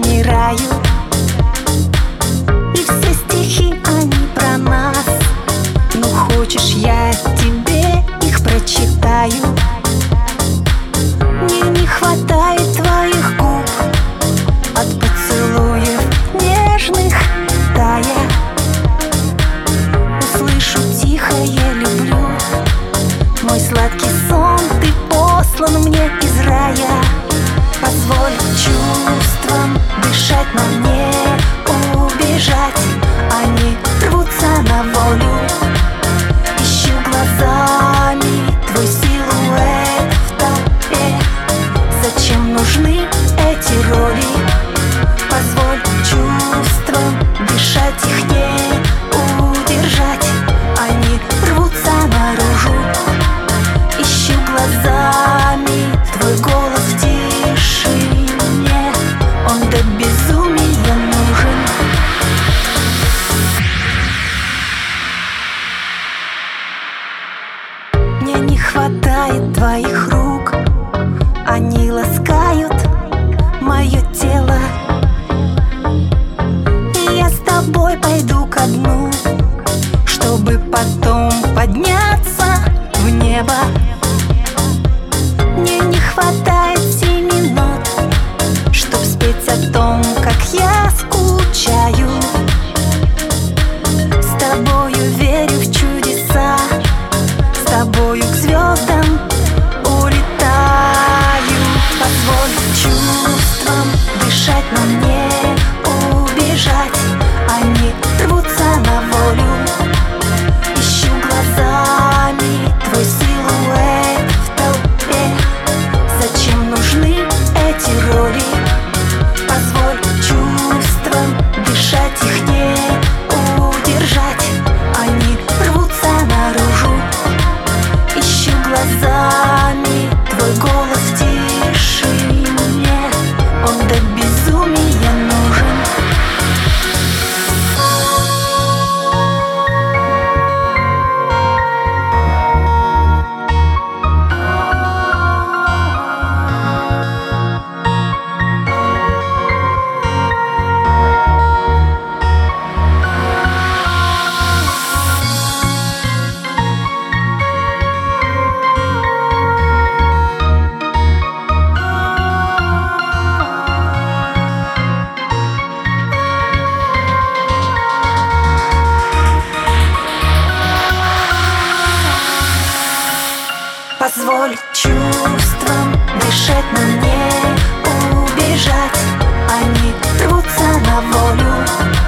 не раю shake my Мне не хватает твоих рук, они ласкают. боль Дышать, но а не убежать Они трутся на волю.